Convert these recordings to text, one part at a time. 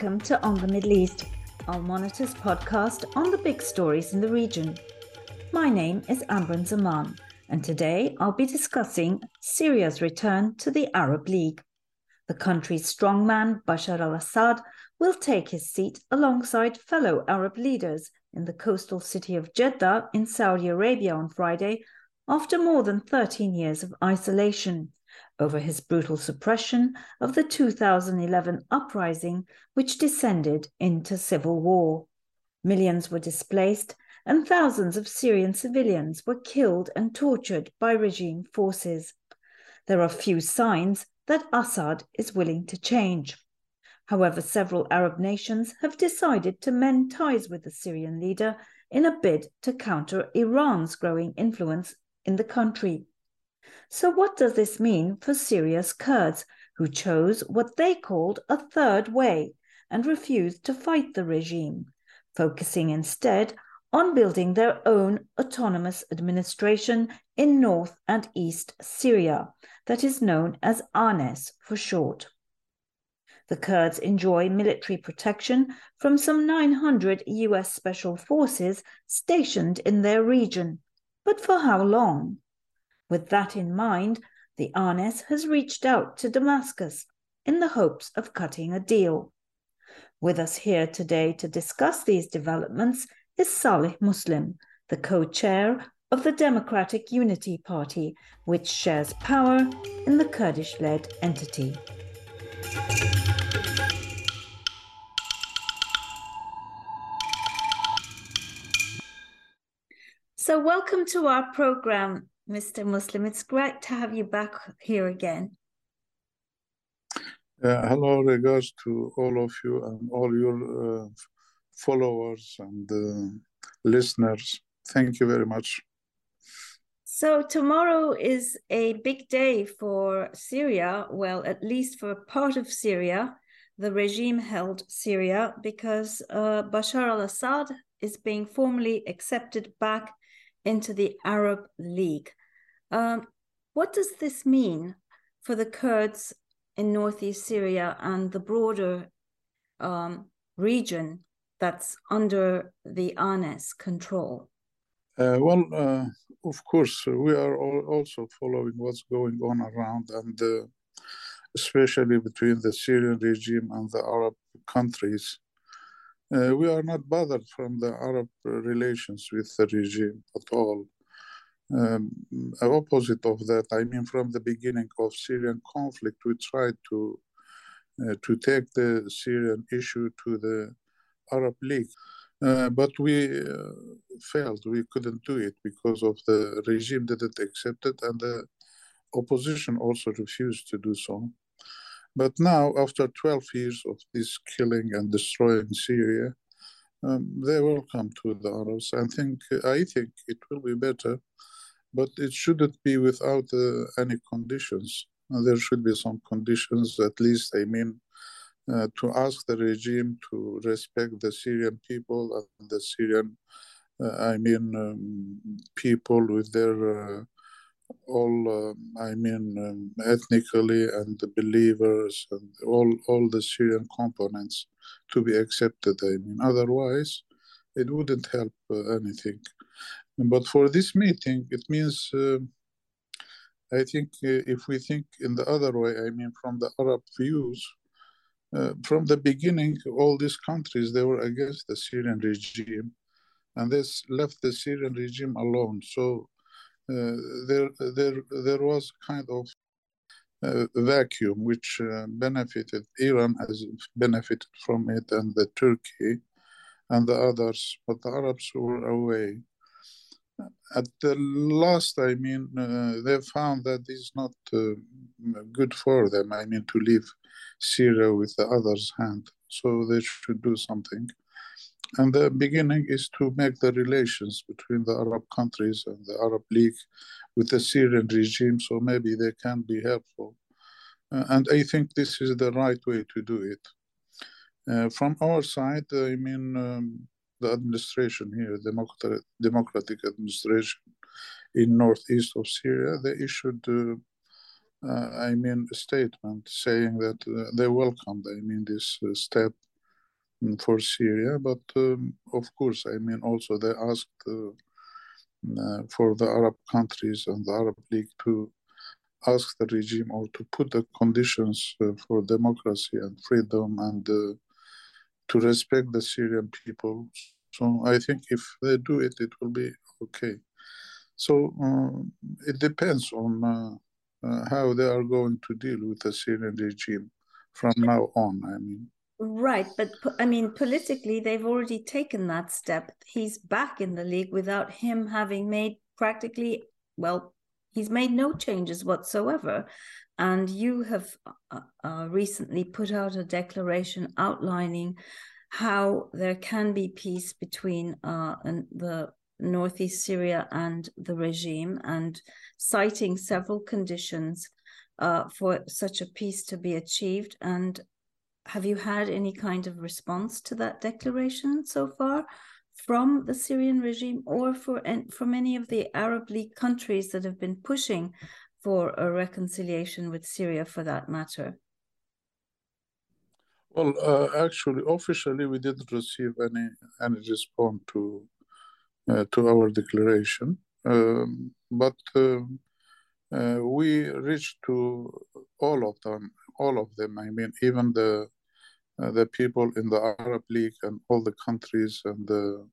Welcome to On the Middle East, Al Monitor's podcast on the big stories in the region. My name is Amberin Zaman, and today I'll be discussing Syria's return to the Arab League. The country's strongman Bashar al Assad will take his seat alongside fellow Arab leaders in the coastal city of Jeddah in Saudi Arabia on Friday after more than 13 years of isolation over his brutal suppression of the 2011 uprising, which descended into civil war. Millions were displaced, and thousands of Syrian civilians were killed and tortured by regime forces. There are few signs that Assad is willing to change. However, several Arab nations have decided to mend ties with the Syrian leader in a bid to counter Iran's growing influence in the country. So, what does this mean for Syria's Kurds, who chose what they called a third way and refused to fight the regime, focusing instead on building their own autonomous administration in north and east Syria, that is known as ANES for short. The Kurds enjoy military protection from some 900 US special forces stationed in their region. But for how long? With that in mind, the ANES has reached out to Damascus in the hopes of cutting a deal. With us here today to discuss these developments is Salih Muslim, the co chair of the Democratic Union Party, which shares power in the Kurdish led entity. So, welcome to our program, Mr. Muslim. It's great to have you back here again. Uh, hello, regards to all of you and all your uh, followers and uh, listeners. Thank you very much. So, tomorrow is a big day for Syria, well, at least for part of Syria, the regime held Syria, because uh, Bashar al Assad is being formally accepted back into the Arab League. Um, what does this mean for the Kurds in northeast Syria and the broader um, region that's under the ANES control? Uh, well, uh, of course, we are also following what's going on around, and uh, especially between the Syrian regime and the Arab countries. Uh, we are not bothered from the Arab relations with the regime at all um, opposite of that. I mean, from the beginning of Syrian conflict, we tried to uh, to take the Syrian issue to the Arab League, uh, but we uh, failed. We couldn't do it because of the regime didn't accept it, and the opposition also refused to do so. But now, after 12 years of this killing and destroying Syria, um, they will come to the Arabs. I think I think it will be better but it shouldn't be without uh, any conditions. Uh, there should be some conditions, at least, I mean, uh, to ask the regime to respect the Syrian people and the Syrian, uh, I mean, um, people with their uh, all, uh, I mean, um, ethnically and the believers and all, all the Syrian components to be accepted. I mean, otherwise, it wouldn't help anything. But for this meeting, it means, uh, I think, uh, if we think in the other way, I mean, from the Arab views, uh, from the beginning, all these countries they were against the Syrian regime, and this left the Syrian regime alone. So uh, there, there, there was kind of uh, vacuum which uh, benefited Iran has benefited from it, and the Turkey and the others, but the Arabs were away at the last, I mean, uh, they found that it's not uh, good for them. I mean, to leave Syria with the other's hand. So they should do something. And the beginning is to make the relations between the Arab countries and the Arab League with the Syrian regime, so maybe they can be helpful. Uh, and I think this is the right way to do it. Uh, from our side, I mean, um, the administration here, democratic, democratic administration in northeast of Syria, they issued, uh, uh, I mean, a statement saying that uh, they welcomed, I mean, this uh, step for Syria. But um, of course, I mean, also they asked uh, uh, for the Arab countries and the Arab League to ask the regime or to put the conditions uh, for democracy and freedom and uh, to respect the Syrian people. So I think if they do it, it will be okay. So it depends on uh, uh, how they are going to deal with the Syrian regime from now on. I mean. Right, but I mean, politically, they've already taken that step. He's back in the league without him having made practically, well, he's made no changes whatsoever. And you have uh, uh, recently put out a declaration outlining how there can be peace between uh, the northeast Syria and the regime, and citing several conditions uh, for such a peace to be achieved. And have you had any kind of response to that declaration so far from the Syrian regime or for from any of the Arab League countries that have been pushing for a reconciliation with Syria for that matter? Well, uh, actually, officially, we didn't receive any any response to uh, to our declaration, um, but uh, uh we reached to all of them. All of them. I mean, even the the people in the Arab League and all the countries and the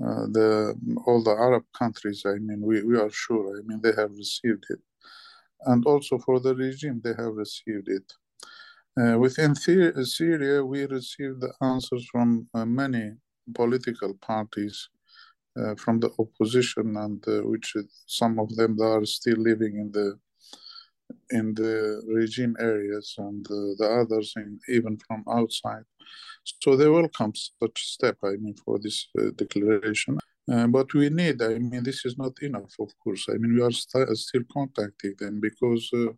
uh, the all the Arab countries. I mean, we, we are sure. I mean, they have received it, and also for the regime, they have received it. Uh, within Syria, we received the answers from uh, many political parties, uh, from the opposition, and uh, which some of them are still living in the in the regime areas and uh, the others in, even from outside. So they welcome such a step, I mean, for this uh, declaration. Uh, but we need, I mean, this is not enough, of course. I mean, we are st still contacting them because uh,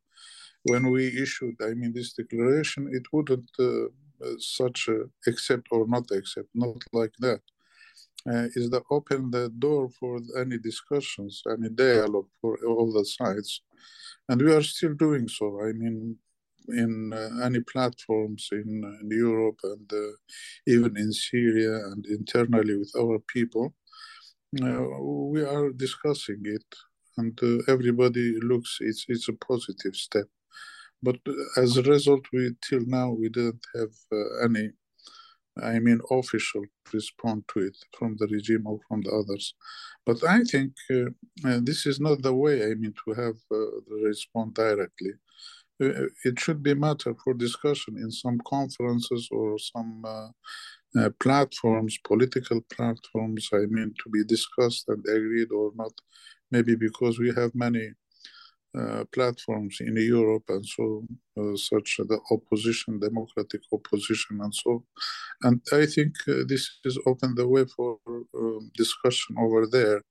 when we issued, I mean, this declaration, it wouldn't uh, uh, such accept or not accept, not like that. Is that open the door for any discussions, any dialogue for all the sides and we are still doing so. I mean, in uh, any platforms in, in Europe and uh, even in Syria and internally with our people, uh, we are discussing it, and uh, everybody looks it's it's a positive step. But as a result, we till now we didn't have uh, any I mean, official respond to it from the regime or from the others. But I think uh, uh, this is not the way, I mean, to have uh, the respond directly. Uh, it should be matter for discussion in some conferences or some uh, uh, platforms, political platforms, I mean, to be discussed and agreed or not. Maybe because we have many uh, platforms in Europe and so uh, such the opposition, democratic opposition, and so. And I think uh, this has opened the way for um, discussion over there.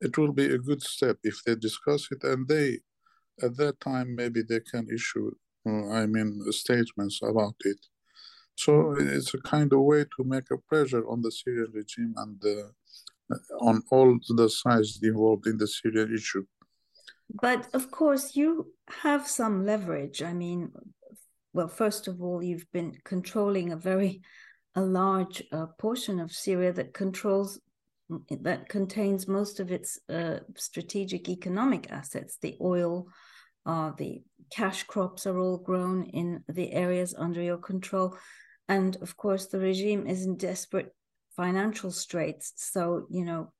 It will be a good step if they discuss it, and they, at that time, maybe they can issue, uh, I mean, statements about it. So it's a kind of way to make a pressure on the Syrian regime and uh, on all the sides involved in the Syrian issue but of course, you have some leverage. I mean, well, first of all, you've been controlling a very a large uh, portion of Syria that controls that contains most of its uh, strategic economic assets. The oil, uh, the cash crops are all grown in the areas under your control, and of course, the regime is in desperate financial straits. So you know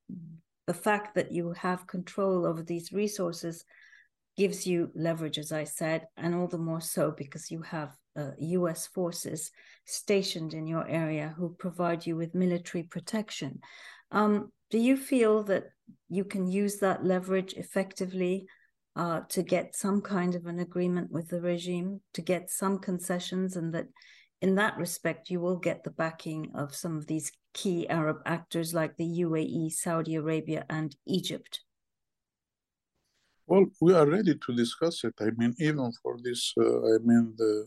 the fact that you have control over these resources gives you leverage, as I said, and all the more so because you have uh, US forces stationed in your area who provide you with military protection. Um, do you feel that you can use that leverage effectively uh, to get some kind of an agreement with the regime, to get some concessions, and that in that respect, you will get the backing of some of these key Arab actors like the UAE, Saudi Arabia, and Egypt? Well, we are ready to discuss it. I mean, even for this, uh, I mean, the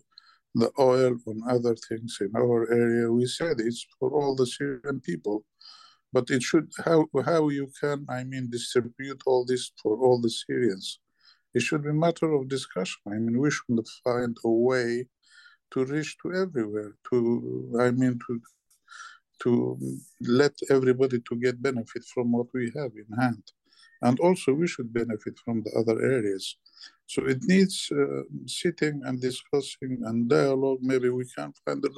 the oil and other things in our area, we said it's for all the Syrian people. But it should how how you can, I mean, distribute all this for all the Syrians. It should be a matter of discussion. I mean, we should find a way to reach to everywhere, to I mean to to let everybody to get benefit from what we have in hand, and also we should benefit from the other areas. So it needs uh, sitting and discussing and dialogue. Maybe we can find the,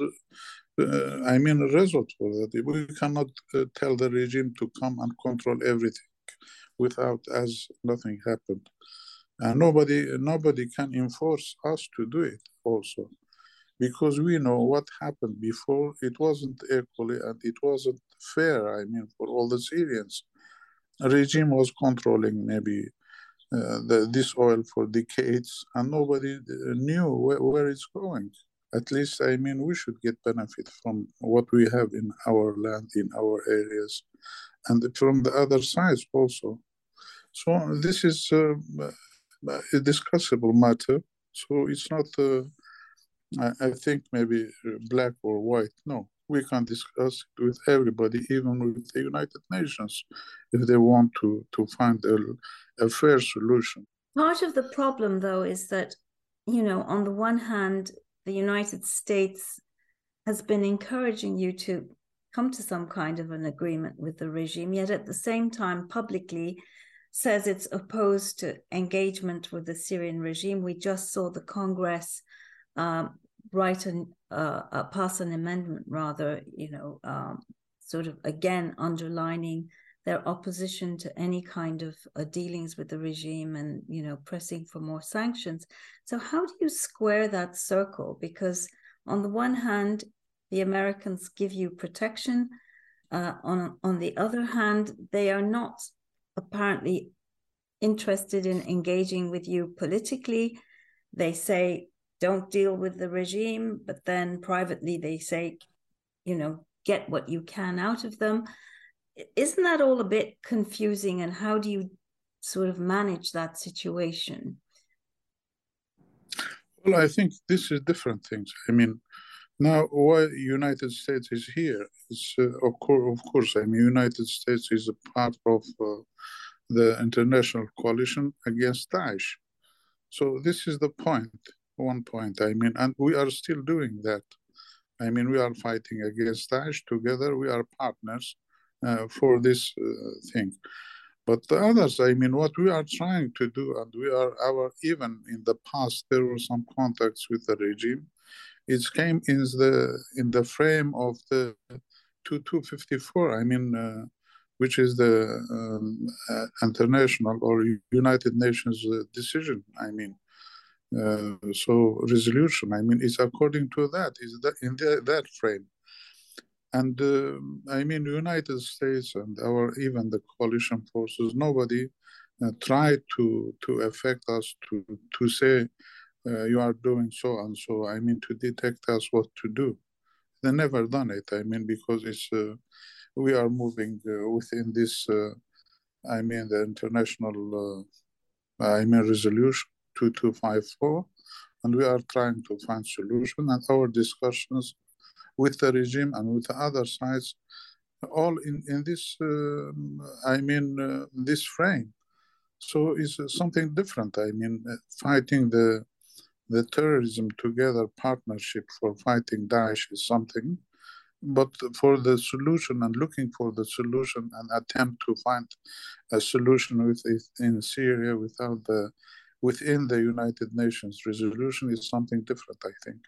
uh, I mean, a result for that. We cannot uh, tell the regime to come and control everything without as nothing happened. And nobody, nobody can enforce us to do it also because we know what happened before. It wasn't equally and it wasn't fair, I mean, for all the Syrians. Regime was controlling maybe uh, the, this oil for decades and nobody uh, knew where, where it's going. At least, I mean, we should get benefit from what we have in our land, in our areas, and from the other sides also. So this is uh, a discussable matter. So it's not uh, I, I think maybe uh, black or white. No, we can discuss it with everybody, even with the United Nations, if they want to, to find a, a fair solution. Part of the problem, though, is that, you know, on the one hand, the United States has been encouraging you to come to some kind of an agreement with the regime, yet at the same time, publicly says it's opposed to engagement with the Syrian regime. We just saw the Congress um, write an uh, uh, pass an amendment rather you know um, sort of again underlining their opposition to any kind of uh, dealings with the regime and you know pressing for more sanctions. So how do you square that circle? Because on the one hand the americans give you protection uh, on on the other hand they are not apparently interested in engaging with you politically. They say don't deal with the regime, but then privately they say, you know, get what you can out of them. Isn't that all a bit confusing? And how do you sort of manage that situation? Well, I think this is different things. I mean, now why United States is here is uh, of course, of course. I mean, United States is a part of uh, the international coalition against Daesh. So this is the point one point. I mean, and we are still doing that. I mean, we are fighting against Daesh together. We are partners uh, for this uh, thing. But the others, I mean, what we are trying to do, and we are our even in the past there were some contacts with the regime. It came in the in the frame of the 2254. I mean, uh, which is the um, uh, international or United Nations uh, decision. I mean, uh, so resolution, I mean, it's according to that, is that in the, that frame. And uh, I mean, United States and our even the coalition forces, nobody uh, tried to to affect us to to say uh, you are doing so and so. I mean, to detect us what to do. They never done it. I mean, because it's uh, we are moving within this. I mean, the international. I mean, resolution 2254, and we are trying to find solution. And our discussions with the regime and with the other sides, all in in this, uh, I mean, uh, this frame. So it's something different. I mean, uh, fighting the the terrorism together partnership for fighting Daesh is something, but for the solution and looking for the solution and attempt to find a solution with in Syria without the within the United Nations resolution is something different, I think.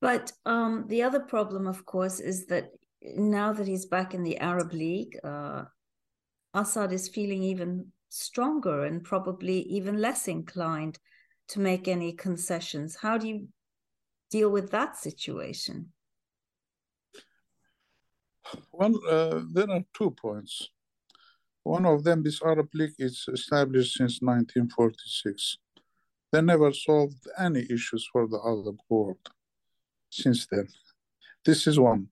But um, the other problem, of course, is that now that he's back in the Arab League, uh, Assad is feeling even stronger and probably even less inclined to make any concessions. How do you deal with that situation? Well, uh, there are two points. One of them, this Arab League, is established since 1946. They never solved any issues for the Arab world since then. This is one.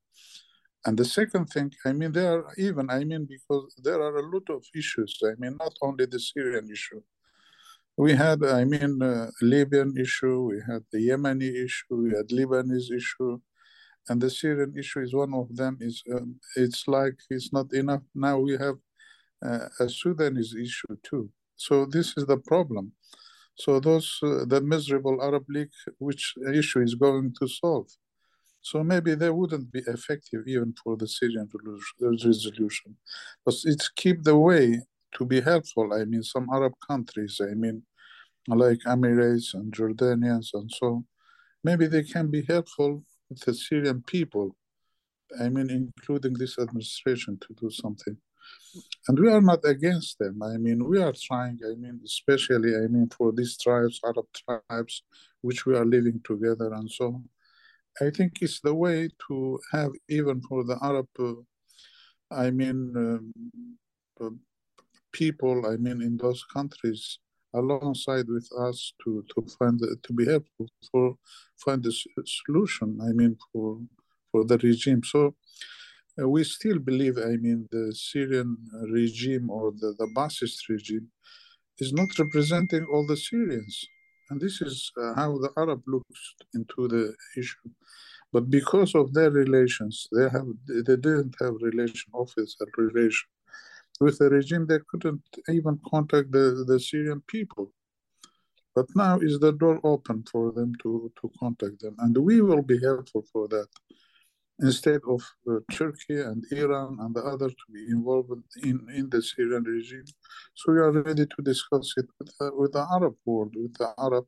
And the second thing, I mean, there are even, I mean, because there are a lot of issues. I mean, not only the Syrian issue. We had, I mean, uh, Libyan issue, we had the Yemeni issue, we had Lebanese issue, and the Syrian issue is one of them. Is um, it's like it's not enough. Now we have uh, a Sudanese issue too. So this is the problem. So those uh, the miserable Arab League, which issue is going to solve? So maybe they wouldn't be effective even for the Syrian resolution. But it's keep the way to be helpful. I mean, some Arab countries, I mean, like Emirates and Jordanians and so, maybe they can be helpful with the Syrian people. I mean, including this administration to do something. And we are not against them. I mean, we are trying, I mean, especially, I mean, for these tribes, Arab tribes, which we are living together and so I think it's the way to have, even for the Arab, uh, I mean, um, uh, people, I mean, in those countries, alongside with us to to find the, to be helpful for find a solution. I mean, for for the regime. So we still believe, I mean, the Syrian regime or the, the Ba'athist regime is not representing all the Syrians. And this is uh, how the Arab looks into the issue. But because of their relations, they have they didn't have relation officer relation with the regime. They couldn't even contact the, the Syrian people. But now is the door open for them to, to contact them, and we will be helpful for that instead of uh, Turkey and Iran and the others to be involved in, in the Syrian regime. So we are ready to discuss it with, uh, with the Arab world, with the Arab,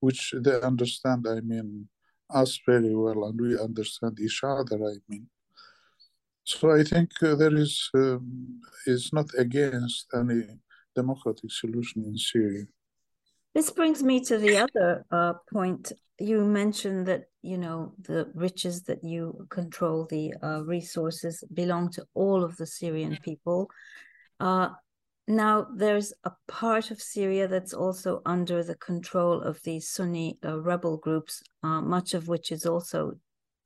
which they understand, I mean, us very well, and we understand each other, I mean. So I think uh, there is um, is not against any democratic solution in Syria. This brings me to the other uh, point. You mentioned that you know the riches that you control, the uh, resources belong to all of the Syrian people. Uh, now, there's a part of Syria that's also under the control of these Sunni uh, rebel groups, uh, much of which is also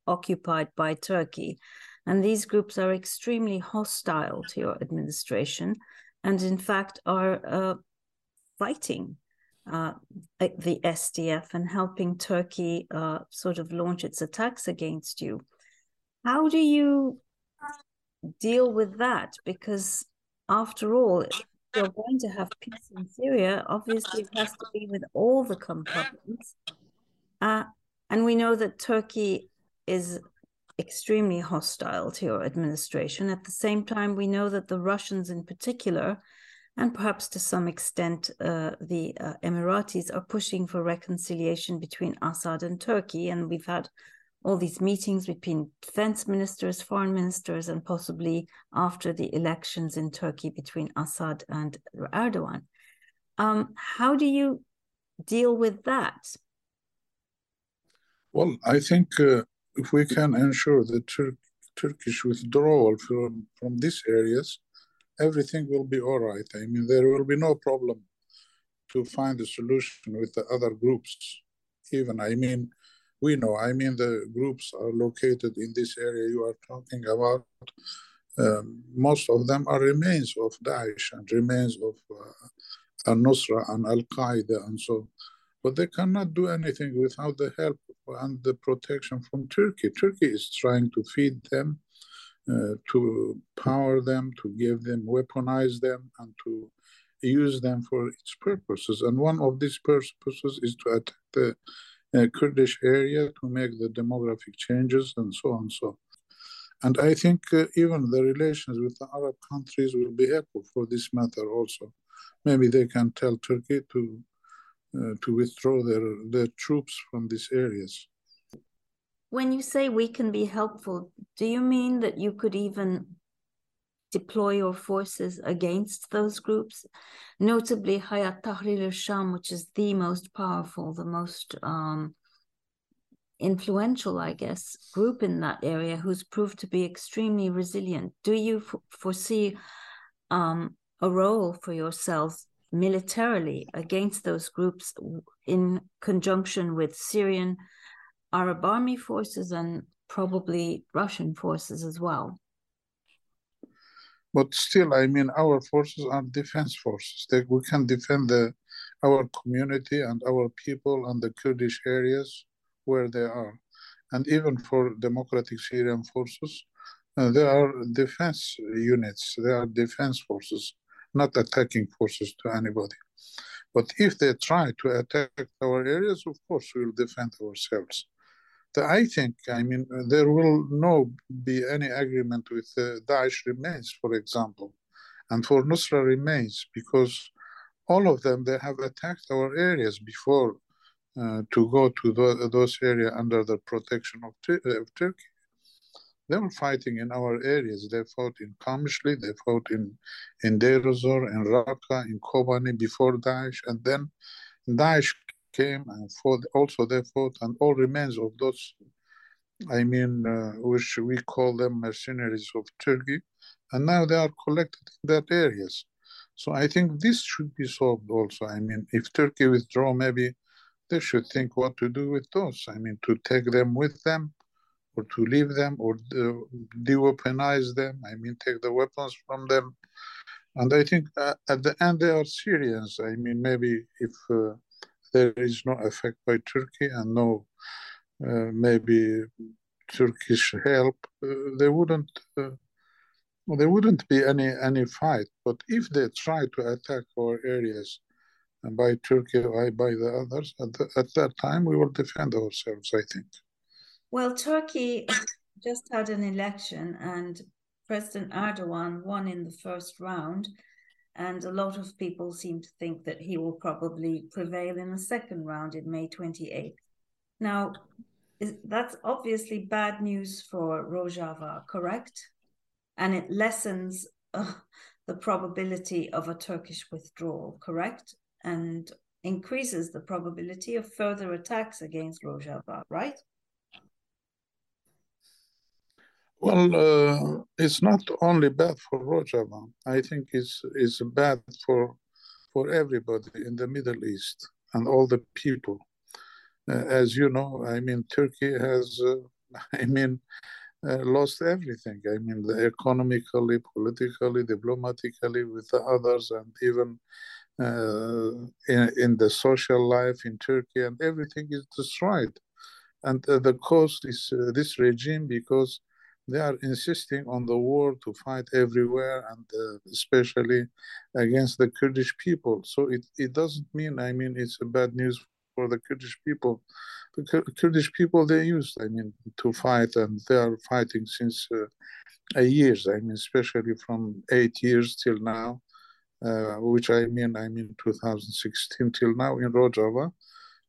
occupied by Turkey. And these groups are extremely hostile to your administration and, in fact, are uh, fighting uh, the SDF and helping Turkey uh, sort of launch its attacks against you. How do you deal with that? Because after all, if you're going to have peace in Syria, obviously it has to be with all the components. Uh, and we know that Turkey is extremely hostile to your administration. At the same time, we know that the Russians, in particular, and perhaps to some extent uh, the uh, Emiratis, are pushing for reconciliation between Assad and Turkey. And we've had all these meetings between defense ministers, foreign ministers, and possibly after the elections in Turkey between Assad and Erdogan. Um, how do you deal with that? Well, I think uh, if we can ensure the Tur- Turkish withdrawal from, from these areas, everything will be all right. I mean, there will be no problem to find a solution with the other groups. Even, I mean, we know, I mean, the groups are located in this area you are talking about. Um, most of them are remains of Daesh and remains of uh, Al Nusra and Al Qaeda and so. But they cannot do anything without the help and the protection from Turkey. Turkey is trying to feed them, uh, to power them, to give them, weaponize them, and to use them for its purposes. And one of these purposes is to attack the uh, Kurdish area to make the demographic changes and so on. So, and I think uh, even the relations with the Arab countries will be helpful for this matter also. Maybe they can tell Turkey to uh, to withdraw their their troops from these areas. When you say we can be helpful, do you mean that you could even deploy your forces against those groups, notably Hayat Tahrir al-Sham, which is the most powerful, the most um, influential, I guess, group in that area, who's proved to be extremely resilient. Do you foresee um, a role for yourselves militarily against those groups in conjunction with Syrian Arab army forces and probably Russian forces as well? But still, I mean, our forces are defense forces. They, we can defend the, our community and our people and the Kurdish areas where they are. And even for democratic Syrian forces, uh, there are defense units, there are defense forces, not attacking forces to anybody. But if they try to attack our areas, of course, we will defend ourselves. I think, I mean, there will no be any agreement with uh, Daesh remains, for example, and for Nusra remains, because all of them, they have attacked our areas before uh, to go to the, those areas under the protection of, of Turkey. They were fighting in our areas. They fought in Kamishli, they fought in, in Deir in Raqqa, in Kobani before Daesh, and then Daesh came and fought. Also, they fought, and all remains of those, I mean, uh, which we call them mercenaries of Turkey, and now they are collected in that areas. So I think this should be solved also. I mean, if Turkey withdraw, maybe they should think what to do with those. I mean, to take them with them or to leave them or de-weaponize them. I mean, take the weapons from them. And I think uh, at the end they are Syrians. I mean, maybe if uh, there is no effect by Turkey and no uh, maybe Turkish help, uh, they wouldn't. Uh, there wouldn't be any any fight. But if they try to attack our areas by Turkey or by the others, at, the, at that time we will defend ourselves. I think. Well, Turkey just had an election and President Erdogan won in the first round. And a lot of people seem to think that he will probably prevail in the second round in May 28th. Now, that's obviously bad news for Rojava, correct? And it lessens uh, the probability of a Turkish withdrawal, correct? And increases the probability of further attacks against Rojava, right? Well, uh, it's not only bad for Rojava. I think it's, it's bad for, for everybody in the Middle East and all the people. Uh, as you know, I mean, Turkey has, uh, I mean, uh, lost everything. I mean, the economically, politically, diplomatically, with the others, and even uh, in, in the social life in Turkey, and everything is destroyed. And uh, the cause is this regime because they are insisting on the war to fight everywhere and uh, especially against the Kurdish people. So it, it doesn't mean, I mean, it's a bad news for the Kurdish people. The Kurdish people, they used, I mean, to fight and they are fighting since uh, years, I mean, especially from eight years till now, uh, which I mean, I mean 2016 till now in Rojava.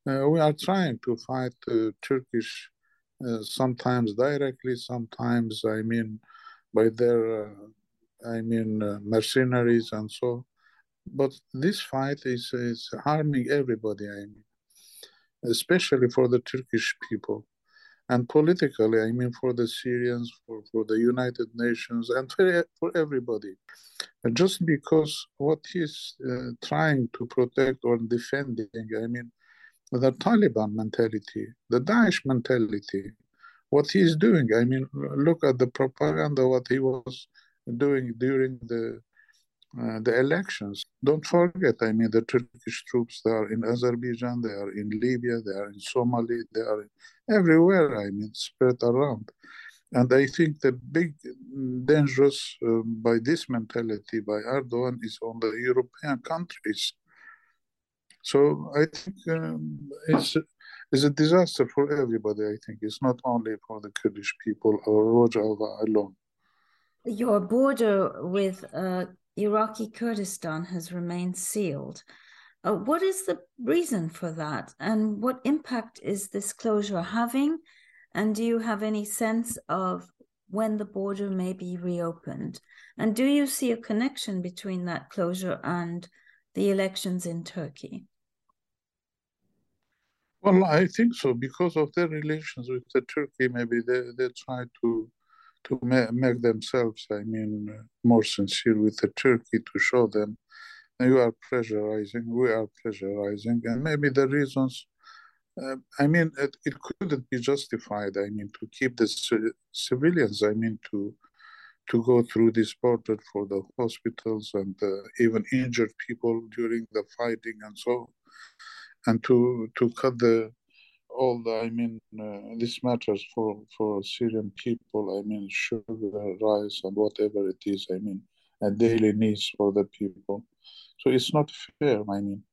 Uh, we are trying to fight the Turkish uh, sometimes directly, sometimes I mean by their, uh, I mean uh, mercenaries and so. But this fight is is harming everybody. I mean, especially for the Turkish people, and politically, I mean for the Syrians, for for the United Nations, and for for everybody. Just because what he's trying to protect or defending, I mean, the Taliban mentality, the Daesh mentality, what he's doing. I mean, look at the propaganda, what he was doing during the uh, the elections. Don't forget, I mean, the Turkish troops, they are in Azerbaijan, they are in Libya, they are in Somalia, they are everywhere, I mean, spread around. And I think the big dangerous um, by this mentality by Erdogan is on the European countries so I think um, it's a disaster for everybody. I think it's not only for the Kurdish people or Rojava alone. Your border with uh, Iraqi Kurdistan has remained sealed. Uh, what is the reason for that, and what impact is this closure having? And do you have any sense of when the border may be reopened? And do you see a connection between that closure and the elections in Turkey? Well, I think so because of their relations with the Turkey. Maybe they, they try to to ma- make themselves, I mean, uh, more sincere with the Turkey to show them you are pressurizing, we are pressurizing, and maybe the reasons. Uh, I mean, it, it couldn't be justified. I mean, to keep the c- civilians. I mean, to to go through this border for the hospitals and uh, even injured people during the fighting and so and to to cut the all the I mean uh, this matters for for Syrian people. I mean sugar, rice, and whatever it is. I mean a daily needs for the people. So it's not fair. I mean,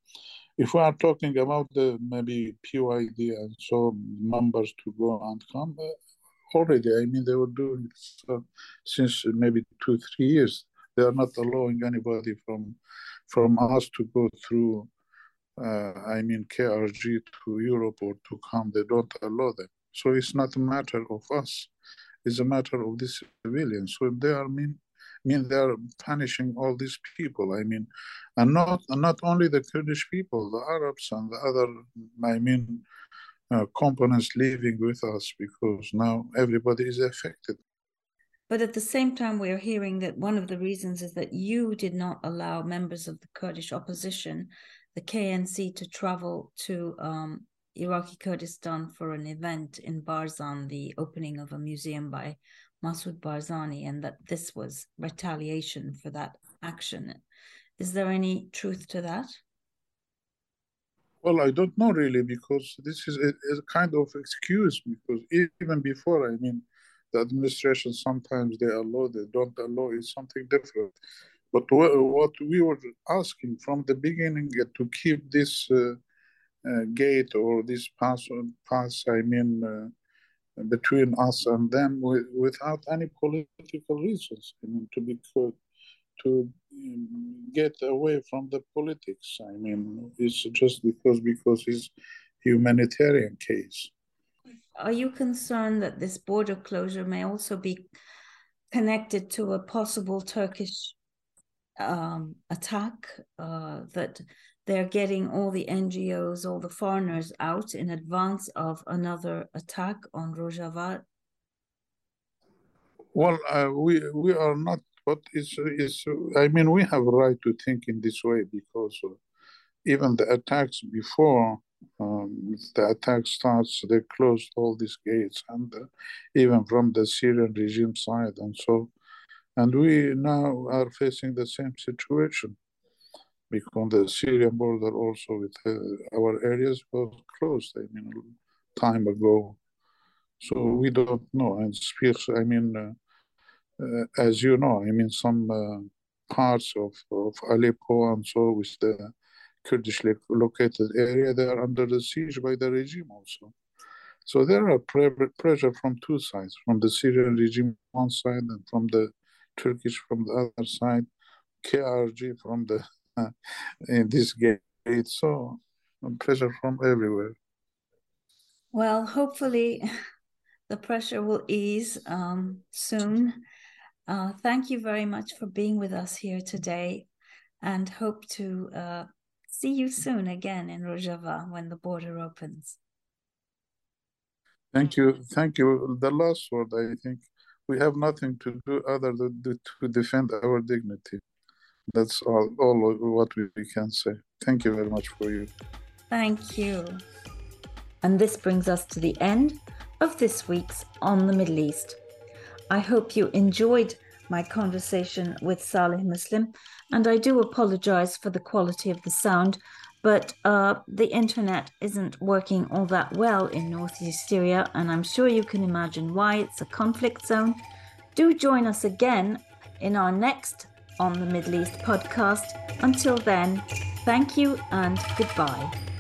if we are talking about the maybe PYD and so members to go and come, uh, already, I mean, they were doing it since maybe two, three years. They are not allowing anybody from from us to go through, uh, I mean, KRG to Europe or to come. They don't allow them. So it's not a matter of us. It's a matter of the civilians. So they are mean mean they are punishing all these people. I mean, and not not only the Kurdish people, the Arabs and the other. I mean, uh, components living with us because now everybody is affected. But at the same time, we're hearing that one of the reasons is that you did not allow members of the Kurdish opposition, the KNC, to travel to um, Iraqi Kurdistan for an event in Barzan, the opening of a museum by Masoud Barzani, and that this was retaliation for that action. Is there any truth to that? Well, I don't know really because this is a, a kind of excuse because even before, I mean, the administration sometimes they allow, they don't allow it's something different. But what we were asking from the beginning to keep this uh, uh, gate or this pass, pass I mean, uh, between us and them without any political reasons. I mean, to be to um, get away from the politics. I mean, it's just because because it's humanitarian case. Are you concerned that this border closure may also be connected to a possible Turkish um, attack uh, that they're getting all the NGOs, all the foreigners out in advance of another attack on Rojava? Well, uh, we we are not, but it's, it's, I mean, we have a right to think in this way because uh, even the attacks before um, the attack starts, they closed all these gates, and uh, even from the Syrian regime side, and so, and we now are facing the same situation because the Syrian border also with uh, our areas was closed. I mean, time ago. So we don't know. And spears, I mean, uh, uh, as you know, I mean, some uh, parts of, of Aleppo and so with the Kurdish located area, they are under the siege by the regime also. So there are pressure from two sides, from the Syrian regime one side and from the Turkish from the other side, KRG from the in this gate. So pressure from everywhere. Well, hopefully the pressure will ease um, soon. Uh, thank you very much for being with us here today and hope to uh, see you soon again in Rojava when the border opens. Thank you. Thank you. The last word, I think we have nothing to do other than to defend our dignity. That's all, all what we can say. Thank you very much for you. Thank you. And this brings us to the end of this week's On the Middle East. I hope you enjoyed my conversation with Salih Muslim, and I do apologize for the quality of the sound, but uh, the internet isn't working all that well in northeast Syria, and I'm sure you can imagine why it's a conflict zone. Do join us again in our next on the Middle East podcast. Until then, thank you and goodbye.